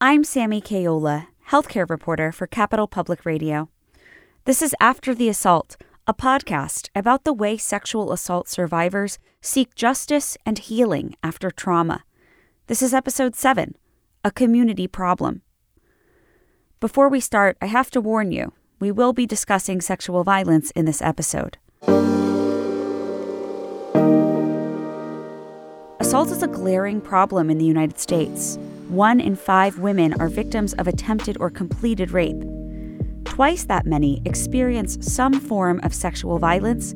I'm Sammy Caiola, healthcare reporter for Capital Public Radio. This is After the Assault, a podcast about the way sexual assault survivors seek justice and healing after trauma. This is episode 7 A Community Problem. Before we start, I have to warn you we will be discussing sexual violence in this episode. Assault is a glaring problem in the United States. One in five women are victims of attempted or completed rape. Twice that many experience some form of sexual violence,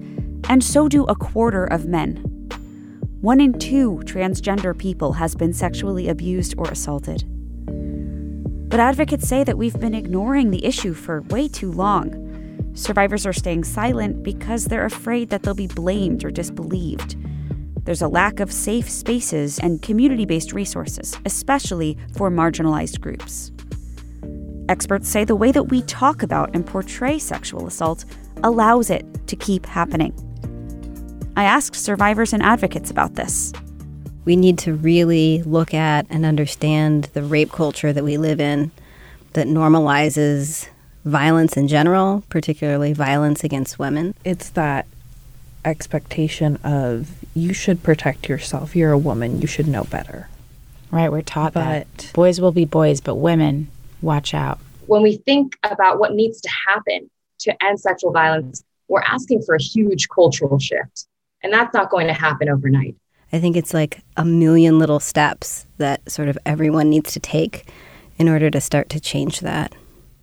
and so do a quarter of men. One in two transgender people has been sexually abused or assaulted. But advocates say that we've been ignoring the issue for way too long. Survivors are staying silent because they're afraid that they'll be blamed or disbelieved. There's a lack of safe spaces and community based resources, especially for marginalized groups. Experts say the way that we talk about and portray sexual assault allows it to keep happening. I asked survivors and advocates about this. We need to really look at and understand the rape culture that we live in that normalizes violence in general, particularly violence against women. It's that expectation of you should protect yourself. You're a woman, you should know better. Right, we're taught but, that boys will be boys, but women, watch out. When we think about what needs to happen to end sexual violence, we're asking for a huge cultural shift. And that's not going to happen overnight. I think it's like a million little steps that sort of everyone needs to take in order to start to change that.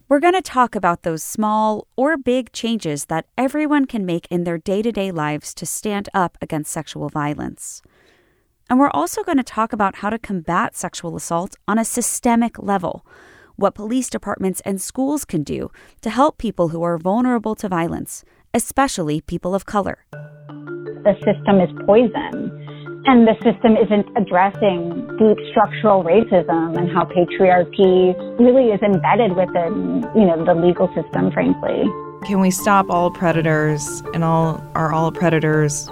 We're going to talk about those small or big changes that everyone can make in their day to day lives to stand up against sexual violence. And we're also going to talk about how to combat sexual assault on a systemic level, what police departments and schools can do to help people who are vulnerable to violence, especially people of color. The system is poison and the system isn't addressing deep structural racism and how patriarchy really is embedded within, you know, the legal system, frankly. Can we stop all predators and all are all predators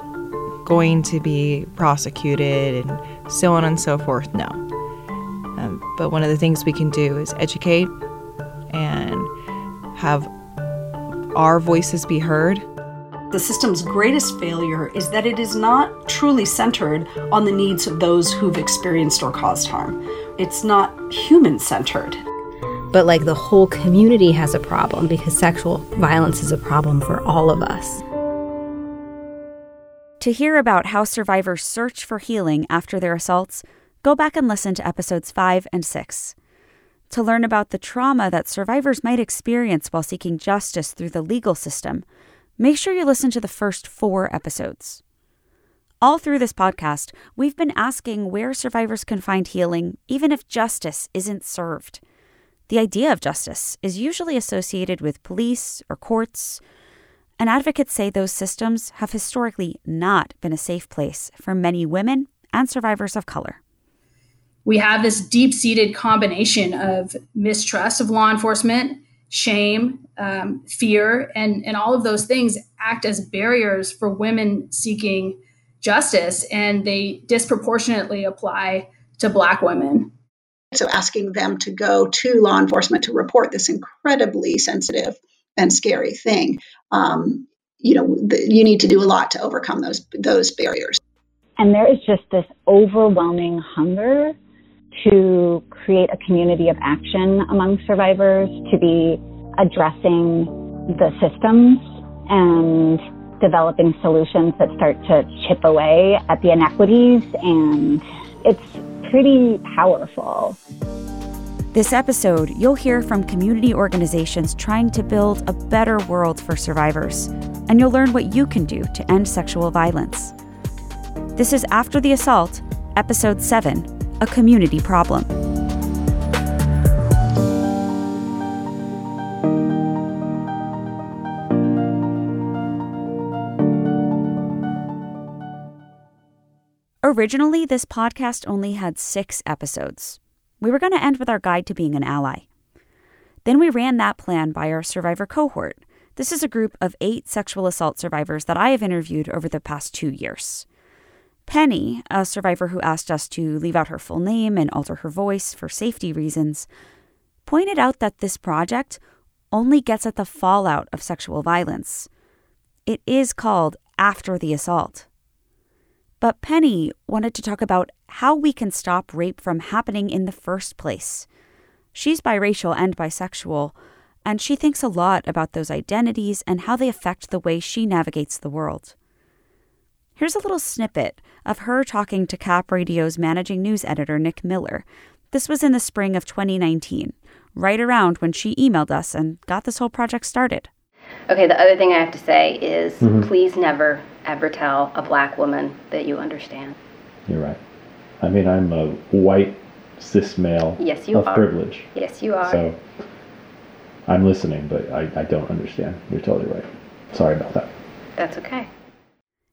going to be prosecuted and so on and so forth? No. Um, but one of the things we can do is educate and have our voices be heard the system's greatest failure is that it is not truly centered on the needs of those who've experienced or caused harm. It's not human centered. But like the whole community has a problem because sexual violence is a problem for all of us. To hear about how survivors search for healing after their assaults, go back and listen to episodes 5 and 6. To learn about the trauma that survivors might experience while seeking justice through the legal system, make sure you listen to the first four episodes. All through this podcast, we've been asking where survivors can find healing, even if justice isn't served. The idea of justice is usually associated with police or courts, and advocates say those systems have historically not been a safe place for many women and survivors of color. We have this deep seated combination of mistrust of law enforcement shame, um, fear, and, and all of those things act as barriers for women seeking justice, and they disproportionately apply to Black women. So, asking them to go to law enforcement to report this incredibly sensitive and scary thing, um, you know, the, you need to do a lot to overcome those those barriers. And there is just this overwhelming hunger to create a community of action among survivors, to be addressing the systems and developing solutions that start to chip away at the inequities. And it's pretty powerful. This episode, you'll hear from community organizations trying to build a better world for survivors, and you'll learn what you can do to end sexual violence. This is After the Assault, Episode 7 a community problem. Originally, this podcast only had six episodes. We were going to end with our guide to being an ally. Then we ran that plan by our survivor cohort. This is a group of eight sexual assault survivors that I have interviewed over the past two years. Penny, a survivor who asked us to leave out her full name and alter her voice for safety reasons, pointed out that this project only gets at the fallout of sexual violence. It is called After the Assault. But Penny wanted to talk about how we can stop rape from happening in the first place. She's biracial and bisexual, and she thinks a lot about those identities and how they affect the way she navigates the world. Here's a little snippet of her talking to Cap Radio's managing news editor, Nick Miller. This was in the spring of 2019, right around when she emailed us and got this whole project started. Okay, the other thing I have to say is mm-hmm. please never, ever tell a black woman that you understand. You're right. I mean, I'm a white cis male yes, you of are. privilege. Yes, you are. So I'm listening, but I, I don't understand. You're totally right. Sorry about that. That's okay.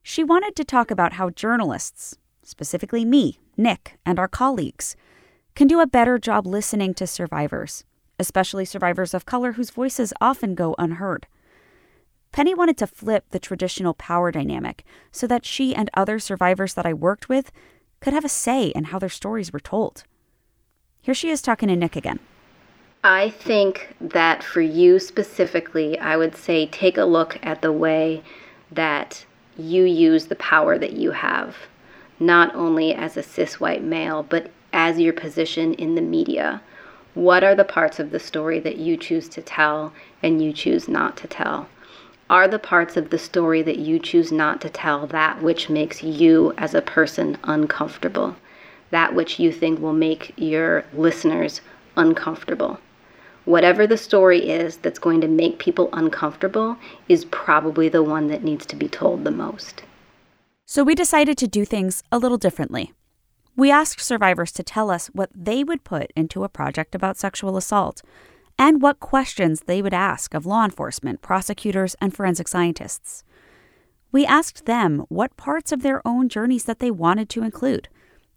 She wanted to talk about how journalists, specifically me, Nick, and our colleagues, can do a better job listening to survivors, especially survivors of color whose voices often go unheard. Penny wanted to flip the traditional power dynamic so that she and other survivors that I worked with could have a say in how their stories were told. Here she is talking to Nick again. I think that for you specifically, I would say take a look at the way that you use the power that you have, not only as a cis white male, but as your position in the media. What are the parts of the story that you choose to tell and you choose not to tell? Are the parts of the story that you choose not to tell that which makes you as a person uncomfortable? That which you think will make your listeners uncomfortable? whatever the story is that's going to make people uncomfortable is probably the one that needs to be told the most. So we decided to do things a little differently. We asked survivors to tell us what they would put into a project about sexual assault and what questions they would ask of law enforcement, prosecutors, and forensic scientists. We asked them what parts of their own journeys that they wanted to include,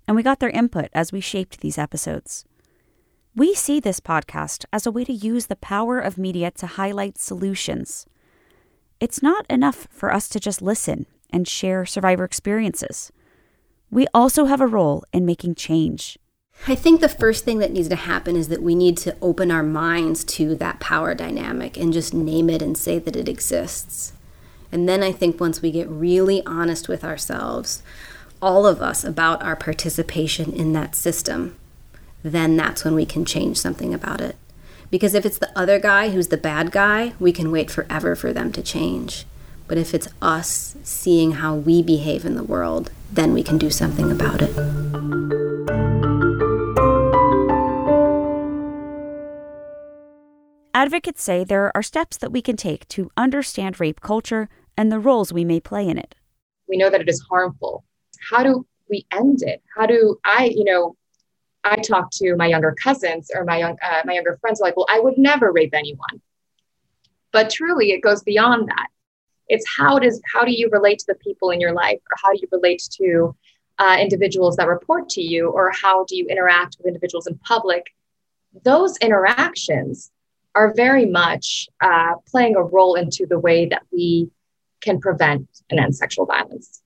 and we got their input as we shaped these episodes. We see this podcast as a way to use the power of media to highlight solutions. It's not enough for us to just listen and share survivor experiences. We also have a role in making change. I think the first thing that needs to happen is that we need to open our minds to that power dynamic and just name it and say that it exists. And then I think once we get really honest with ourselves, all of us, about our participation in that system, then that's when we can change something about it. Because if it's the other guy who's the bad guy, we can wait forever for them to change. But if it's us seeing how we behave in the world, then we can do something about it. Advocates say there are steps that we can take to understand rape culture and the roles we may play in it. We know that it is harmful. How do we end it? How do I, you know, I talk to my younger cousins or my young uh, my younger friends like, well, I would never rape anyone. But truly, it goes beyond that. It's how does how do you relate to the people in your life, or how do you relate to uh, individuals that report to you, or how do you interact with individuals in public? Those interactions are very much uh, playing a role into the way that we can prevent and end sexual violence.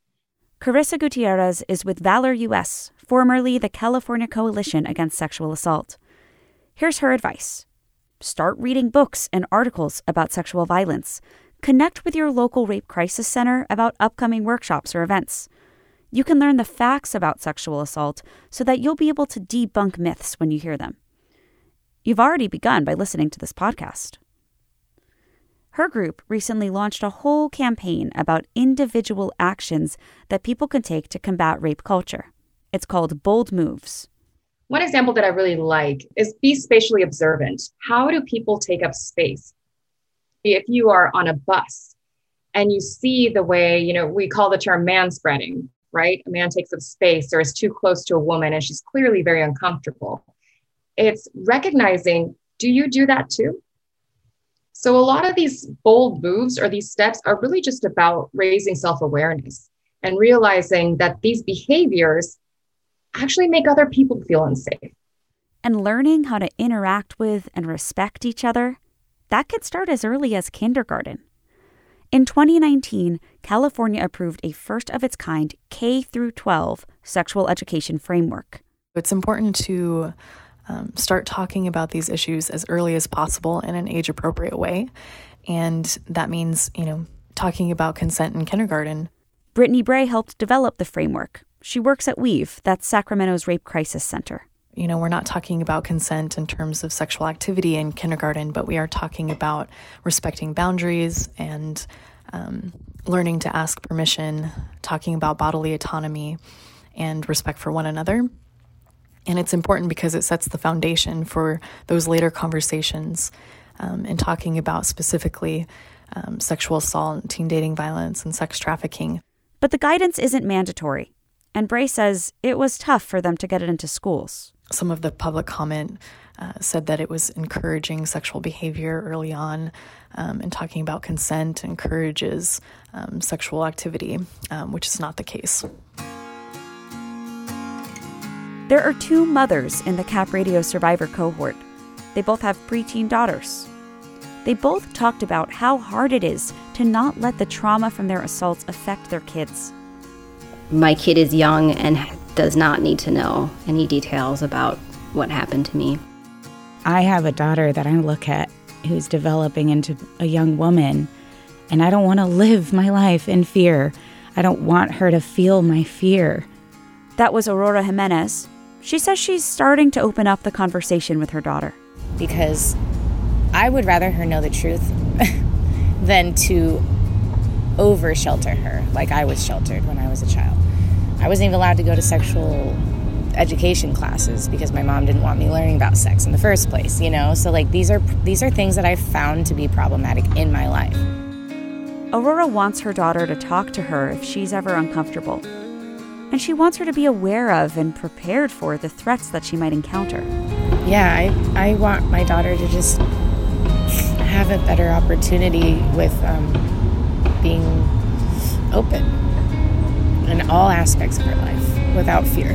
Carissa Gutierrez is with Valor US, formerly the California Coalition Against Sexual Assault. Here's her advice start reading books and articles about sexual violence. Connect with your local rape crisis center about upcoming workshops or events. You can learn the facts about sexual assault so that you'll be able to debunk myths when you hear them. You've already begun by listening to this podcast. Her group recently launched a whole campaign about individual actions that people can take to combat rape culture. It's called Bold Moves. One example that I really like is be spatially observant. How do people take up space? If you are on a bus and you see the way, you know, we call the term man spreading, right? A man takes up space or is too close to a woman and she's clearly very uncomfortable. It's recognizing do you do that too? So, a lot of these bold moves or these steps are really just about raising self awareness and realizing that these behaviors actually make other people feel unsafe. And learning how to interact with and respect each other, that can start as early as kindergarten. In 2019, California approved a first of its kind K through 12 sexual education framework. It's important to um, start talking about these issues as early as possible in an age appropriate way. And that means, you know, talking about consent in kindergarten. Brittany Bray helped develop the framework. She works at Weave, that's Sacramento's Rape Crisis Center. You know, we're not talking about consent in terms of sexual activity in kindergarten, but we are talking about respecting boundaries and um, learning to ask permission, talking about bodily autonomy and respect for one another. And it's important because it sets the foundation for those later conversations um, and talking about specifically um, sexual assault, teen dating violence, and sex trafficking. But the guidance isn't mandatory. And Bray says it was tough for them to get it into schools. Some of the public comment uh, said that it was encouraging sexual behavior early on, um, and talking about consent encourages um, sexual activity, um, which is not the case. There are two mothers in the Cap Radio survivor cohort. They both have preteen daughters. They both talked about how hard it is to not let the trauma from their assaults affect their kids. My kid is young and does not need to know any details about what happened to me. I have a daughter that I look at who's developing into a young woman, and I don't want to live my life in fear. I don't want her to feel my fear. That was Aurora Jimenez. She says she's starting to open up the conversation with her daughter. Because I would rather her know the truth than to over shelter her like I was sheltered when I was a child. I wasn't even allowed to go to sexual education classes because my mom didn't want me learning about sex in the first place, you know? So like these are these are things that I found to be problematic in my life. Aurora wants her daughter to talk to her if she's ever uncomfortable and she wants her to be aware of and prepared for the threats that she might encounter. Yeah, I, I want my daughter to just have a better opportunity with um, being open in all aspects of her life without fear.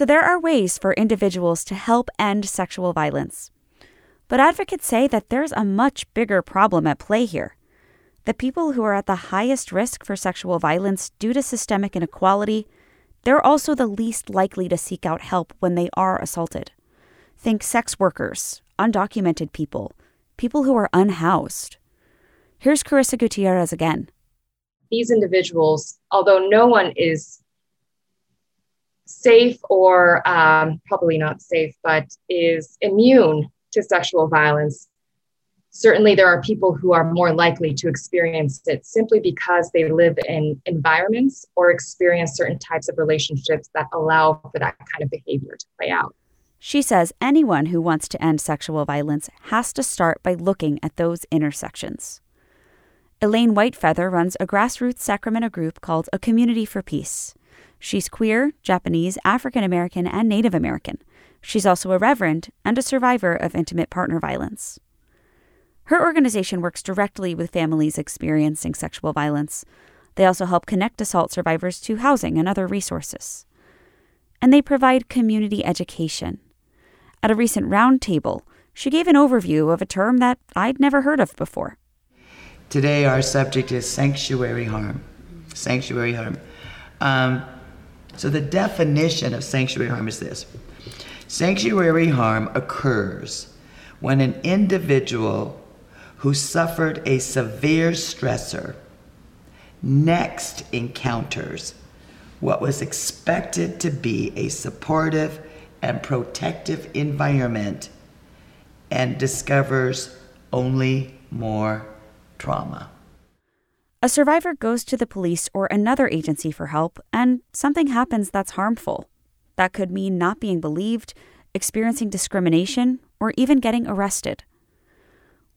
So there are ways for individuals to help end sexual violence. But advocates say that there's a much bigger problem at play here. The people who are at the highest risk for sexual violence due to systemic inequality, they're also the least likely to seek out help when they are assaulted. Think sex workers, undocumented people, people who are unhoused. Here's Carissa Gutierrez again. These individuals, although no one is safe or um, probably not safe, but is immune to sexual violence. Certainly, there are people who are more likely to experience it simply because they live in environments or experience certain types of relationships that allow for that kind of behavior to play out. She says anyone who wants to end sexual violence has to start by looking at those intersections. Elaine Whitefeather runs a grassroots Sacramento group called A Community for Peace. She's queer, Japanese, African American, and Native American. She's also a reverend and a survivor of intimate partner violence. Her organization works directly with families experiencing sexual violence. They also help connect assault survivors to housing and other resources. And they provide community education. At a recent roundtable, she gave an overview of a term that I'd never heard of before. Today, our subject is sanctuary harm. Sanctuary harm. Um, so the definition of sanctuary harm is this sanctuary harm occurs when an individual who suffered a severe stressor next encounters what was expected to be a supportive and protective environment and discovers only more trauma. A survivor goes to the police or another agency for help, and something happens that's harmful. That could mean not being believed, experiencing discrimination, or even getting arrested.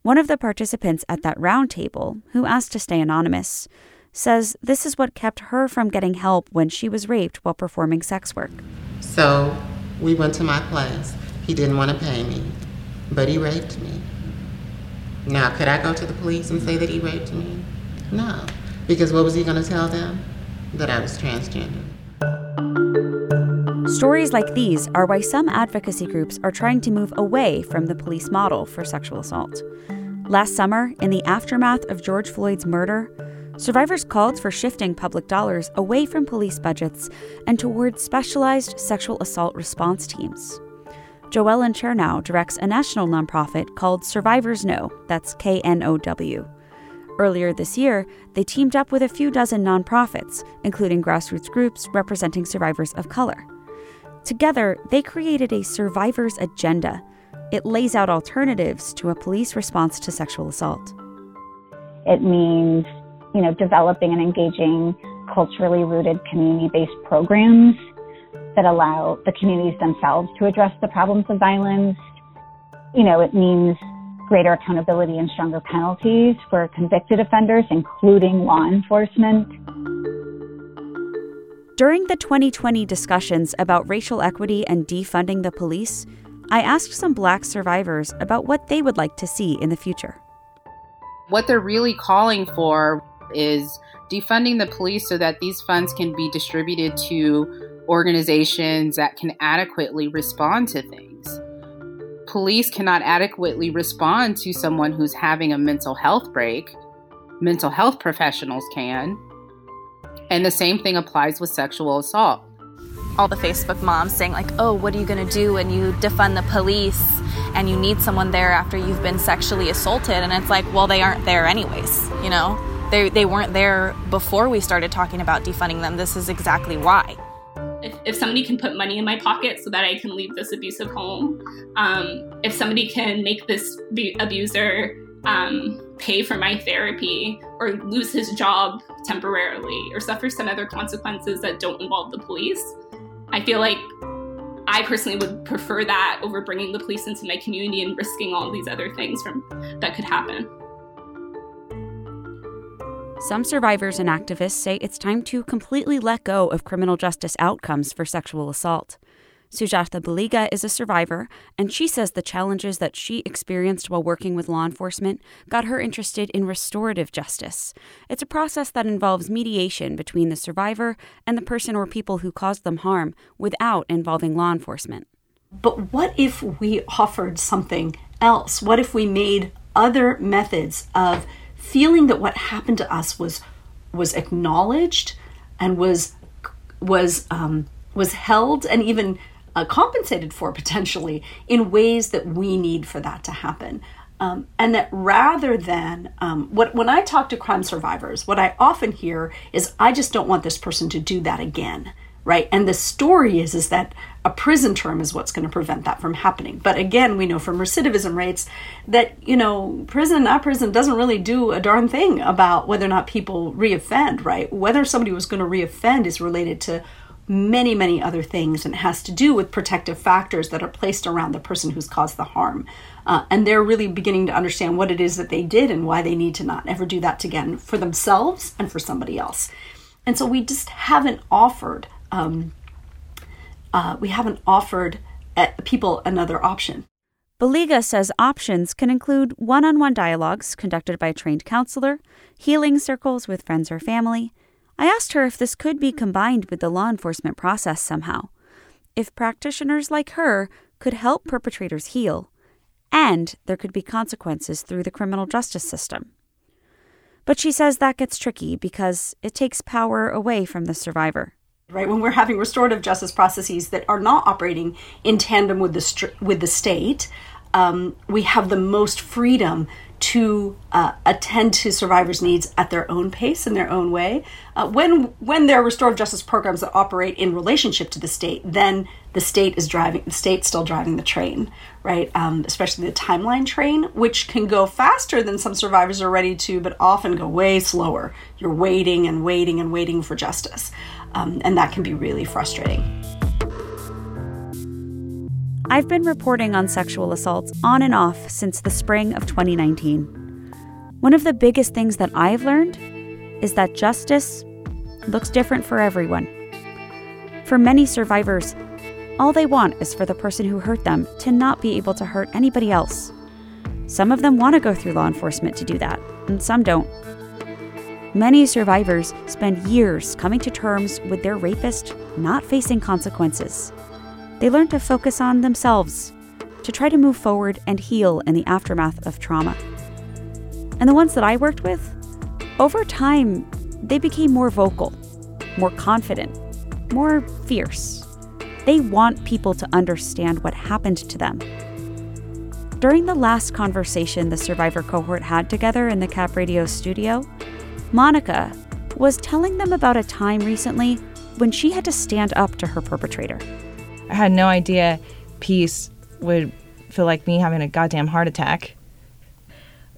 One of the participants at that roundtable, who asked to stay anonymous, says this is what kept her from getting help when she was raped while performing sex work. So we went to my place. He didn't want to pay me, but he raped me. Now, could I go to the police and say that he raped me? No. Because what was he going to tell them? That I was transgender. Stories like these are why some advocacy groups are trying to move away from the police model for sexual assault. Last summer, in the aftermath of George Floyd's murder, survivors called for shifting public dollars away from police budgets and towards specialized sexual assault response teams. Joellen Chernow directs a national nonprofit called Survivors Know, that's K N O W. Earlier this year, they teamed up with a few dozen nonprofits, including grassroots groups representing survivors of color. Together, they created a survivor's agenda. It lays out alternatives to a police response to sexual assault. It means, you know, developing and engaging culturally rooted community-based programs that allow the communities themselves to address the problems of violence. You know, it means greater accountability and stronger penalties for convicted offenders, including law enforcement. During the 2020 discussions about racial equity and defunding the police, I asked some black survivors about what they would like to see in the future. What they're really calling for is defunding the police so that these funds can be distributed to organizations that can adequately respond to things. Police cannot adequately respond to someone who's having a mental health break. Mental health professionals can. And the same thing applies with sexual assault. All the Facebook moms saying, like, oh, what are you going to do when you defund the police and you need someone there after you've been sexually assaulted? And it's like, well, they aren't there anyways, you know? They, they weren't there before we started talking about defunding them. This is exactly why. If, if somebody can put money in my pocket so that I can leave this abusive home, um, if somebody can make this abuser um, pay for my therapy or lose his job temporarily or suffer some other consequences that don't involve the police. I feel like I personally would prefer that over bringing the police into my community and risking all these other things from that could happen. Some survivors and activists say it's time to completely let go of criminal justice outcomes for sexual assault. Sujatha Baliga is a survivor, and she says the challenges that she experienced while working with law enforcement got her interested in restorative justice. It's a process that involves mediation between the survivor and the person or people who caused them harm without involving law enforcement. But what if we offered something else? What if we made other methods of feeling that what happened to us was was acknowledged and was was um, was held and even uh, compensated for potentially in ways that we need for that to happen. Um, and that rather than um, what when I talk to crime survivors, what I often hear is, "I just don't want this person to do that again." Right, and the story is is that a prison term is what's going to prevent that from happening. But again, we know from recidivism rates that you know prison, not prison, doesn't really do a darn thing about whether or not people reoffend. Right, whether somebody was going to reoffend is related to many, many other things, and has to do with protective factors that are placed around the person who's caused the harm. Uh, and they're really beginning to understand what it is that they did and why they need to not ever do that again for themselves and for somebody else. And so we just haven't offered um, uh, we haven't offered uh, people another option. Baliga says options can include one on one dialogues conducted by a trained counselor, healing circles with friends or family, I asked her if this could be combined with the law enforcement process somehow, if practitioners like her could help perpetrators heal, and there could be consequences through the criminal justice system. But she says that gets tricky because it takes power away from the survivor. Right when we're having restorative justice processes that are not operating in tandem with the with the state, um, we have the most freedom to uh, attend to survivors' needs at their own pace in their own way. Uh, when when there are restorative justice programs that operate in relationship to the state, then the state is driving the state's still driving the train, right? Um, especially the timeline train, which can go faster than some survivors are ready to, but often go way slower. You're waiting and waiting and waiting for justice, um, and that can be really frustrating. I've been reporting on sexual assaults on and off since the spring of 2019. One of the biggest things that I've learned is that justice looks different for everyone. For many survivors, all they want is for the person who hurt them to not be able to hurt anybody else. Some of them want to go through law enforcement to do that, and some don't. Many survivors spend years coming to terms with their rapist not facing consequences. They learn to focus on themselves, to try to move forward and heal in the aftermath of trauma. And the ones that I worked with, over time, they became more vocal, more confident, more fierce. They want people to understand what happened to them. During the last conversation the survivor cohort had together in the Cap Radio studio, Monica was telling them about a time recently when she had to stand up to her perpetrator. I had no idea peace would feel like me having a goddamn heart attack.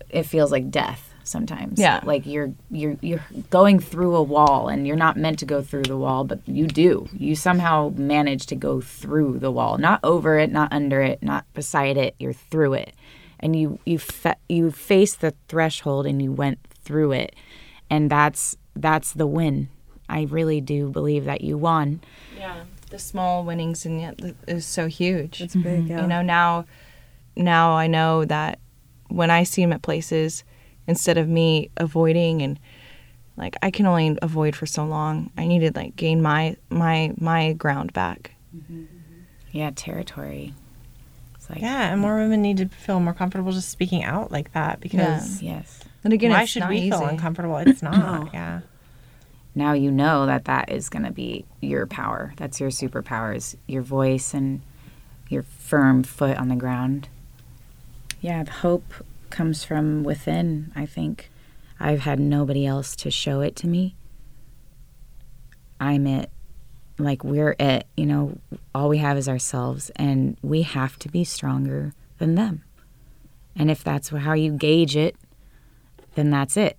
It feels like death sometimes. Yeah. Like you're you're you're going through a wall and you're not meant to go through the wall, but you do. You somehow manage to go through the wall. Not over it, not under it, not beside it. You're through it. And you you fa- you face the threshold and you went through it. And that's that's the win. I really do believe that you won. Yeah. The small winnings and yet is so huge. It's big, mm-hmm. yeah. You know, now now I know that when I see him at places, instead of me avoiding and like I can only avoid for so long. I need to like gain my my my ground back. Mm-hmm. Yeah, territory. It's like yeah, and more women need to feel more comfortable just speaking out like that because yes. And again, why it's should not we feel uncomfortable? It's not. Yeah. now you know that that is going to be your power. That's your superpowers, your voice and your firm foot on the ground. Yeah, the hope comes from within, I think. I've had nobody else to show it to me. I'm it. Like we're it, you know, all we have is ourselves and we have to be stronger than them. And if that's how you gauge it, then that's it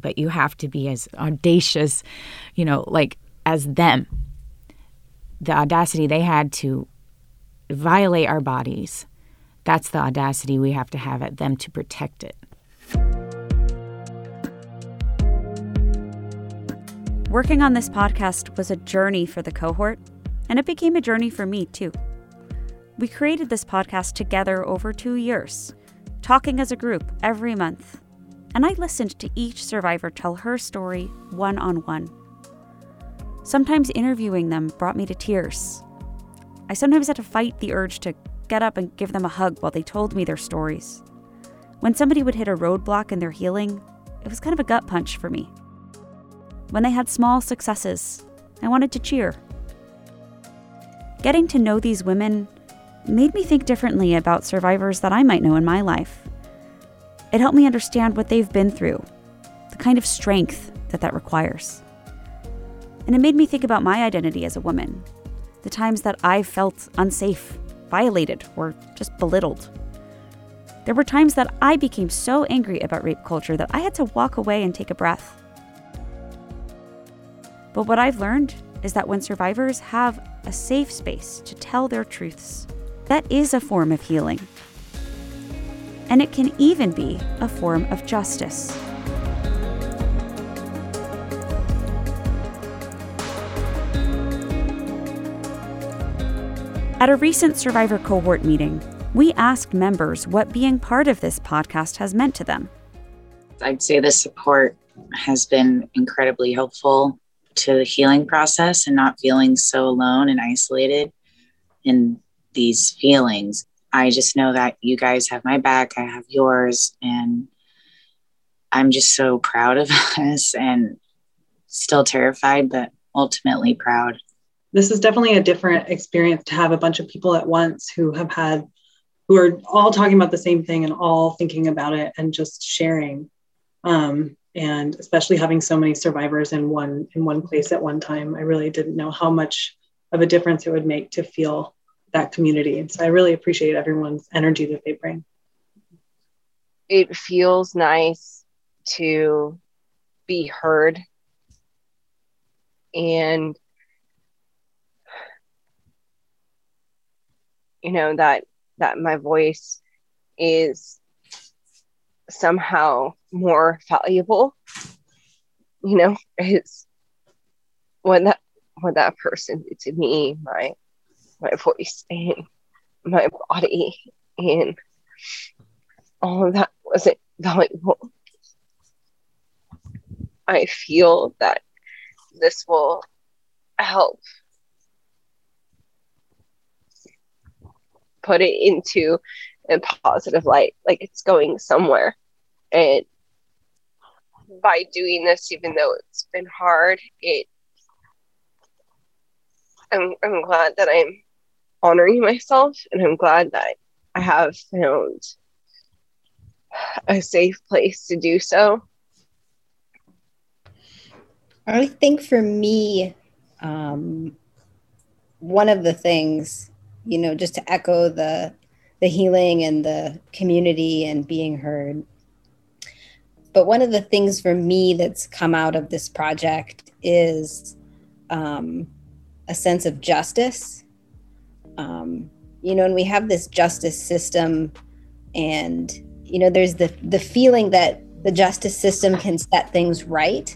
but you have to be as audacious, you know, like as them. The audacity they had to violate our bodies, that's the audacity we have to have at them to protect it. Working on this podcast was a journey for the cohort, and it became a journey for me too. We created this podcast together over two years, talking as a group every month and I listened to each survivor tell her story one on one. Sometimes interviewing them brought me to tears. I sometimes had to fight the urge to get up and give them a hug while they told me their stories. When somebody would hit a roadblock in their healing, it was kind of a gut punch for me. When they had small successes, I wanted to cheer. Getting to know these women made me think differently about survivors that I might know in my life. It helped me understand what they've been through, the kind of strength that that requires. And it made me think about my identity as a woman, the times that I felt unsafe, violated, or just belittled. There were times that I became so angry about rape culture that I had to walk away and take a breath. But what I've learned is that when survivors have a safe space to tell their truths, that is a form of healing and it can even be a form of justice. At a recent Survivor cohort meeting, we asked members what being part of this podcast has meant to them. I'd say the support has been incredibly helpful to the healing process and not feeling so alone and isolated in these feelings. I just know that you guys have my back, I have yours, and I'm just so proud of us and still terrified, but ultimately proud. This is definitely a different experience to have a bunch of people at once who have had, who are all talking about the same thing and all thinking about it and just sharing. Um, and especially having so many survivors in one in one place at one time, I really didn't know how much of a difference it would make to feel that community. And so I really appreciate everyone's energy that they bring. It feels nice to be heard and you know that that my voice is somehow more valuable you know is what that what that person did to me my my voice and my body and all of oh, that wasn't valuable. I feel that this will help put it into a positive light, like it's going somewhere. And by doing this, even though it's been hard, it I'm I'm glad that I'm honoring myself and I'm glad that I have found a safe place to do so. I think for me, um, one of the things, you know, just to echo the the healing and the community and being heard. But one of the things for me that's come out of this project is um, a sense of justice. Um, you know, and we have this justice system, and you know, there's the the feeling that the justice system can set things right,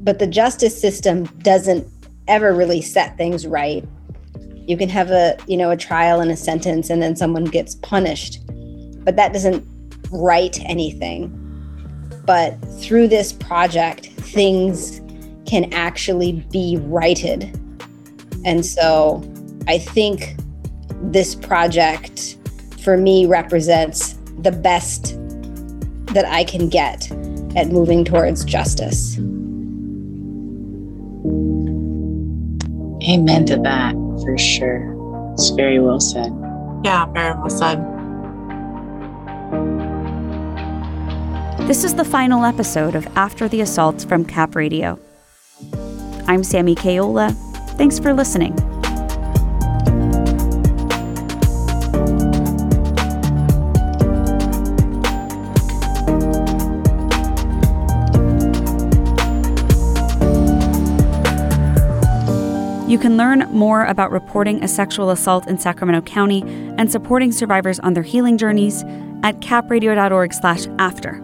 but the justice system doesn't ever really set things right. You can have a you know a trial and a sentence, and then someone gets punished, but that doesn't right anything. But through this project, things can actually be righted and so I think this project for me represents the best that I can get at moving towards justice. Amen to that for sure. It's very well said. Yeah, very well said. This is the final episode of After the Assault from Cap Radio. I'm Sammy Caiola Thanks for listening. You can learn more about reporting a sexual assault in Sacramento County and supporting survivors on their healing journeys at capradio.org/after.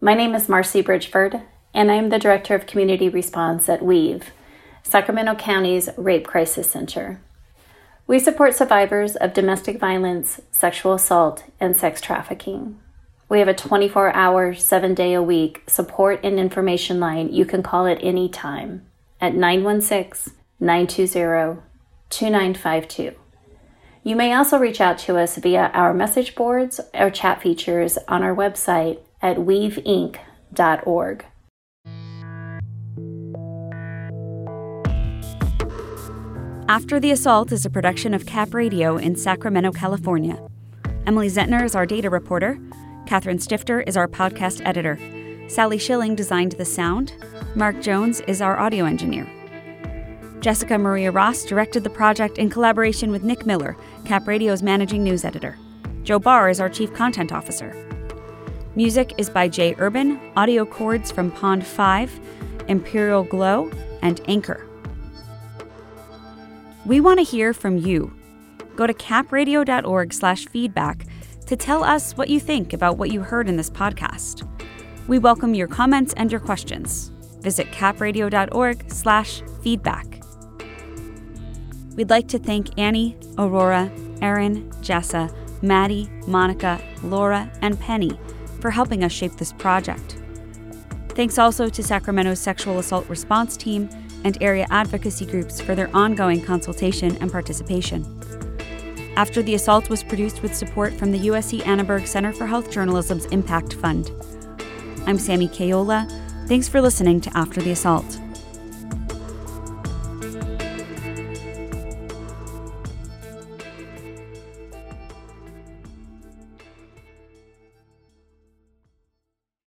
My name is Marcy Bridgeford, and I am the Director of Community Response at WEAVE, Sacramento County's Rape Crisis Center. We support survivors of domestic violence, sexual assault, and sex trafficking. We have a 24 hour, seven day a week support and information line you can call at any time at 916 920 2952. You may also reach out to us via our message boards or chat features on our website at weaveinc.org. After the Assault is a production of Cap Radio in Sacramento, California. Emily Zentner is our data reporter. Catherine Stifter is our podcast editor. Sally Schilling designed the sound. Mark Jones is our audio engineer. Jesikah Maria Ross directed the project in collaboration with Nick Miller, Cap Radio's managing news editor. Joe Barr is our chief content officer. Music is by Jay Urban, audio chords from Pond 5, Imperial Glow, and Anchor. We want to hear from you. Go to capradio.org/feedback to tell us what you think about what you heard in this podcast. We welcome your comments and your questions. Visit capradio.org/feedback. We'd like to thank Annie, Aurora, Erin, Jessa, Maddie, Monica, Laura, and Penny for helping us shape this project. Thanks also to Sacramento's Sexual Assault Response Team and area advocacy groups for their ongoing consultation and participation. After the Assault was produced with support from the USC Annenberg Center for Health Journalism's Impact Fund. I'm Sammy Caiola. Thanks for listening to After the Assault.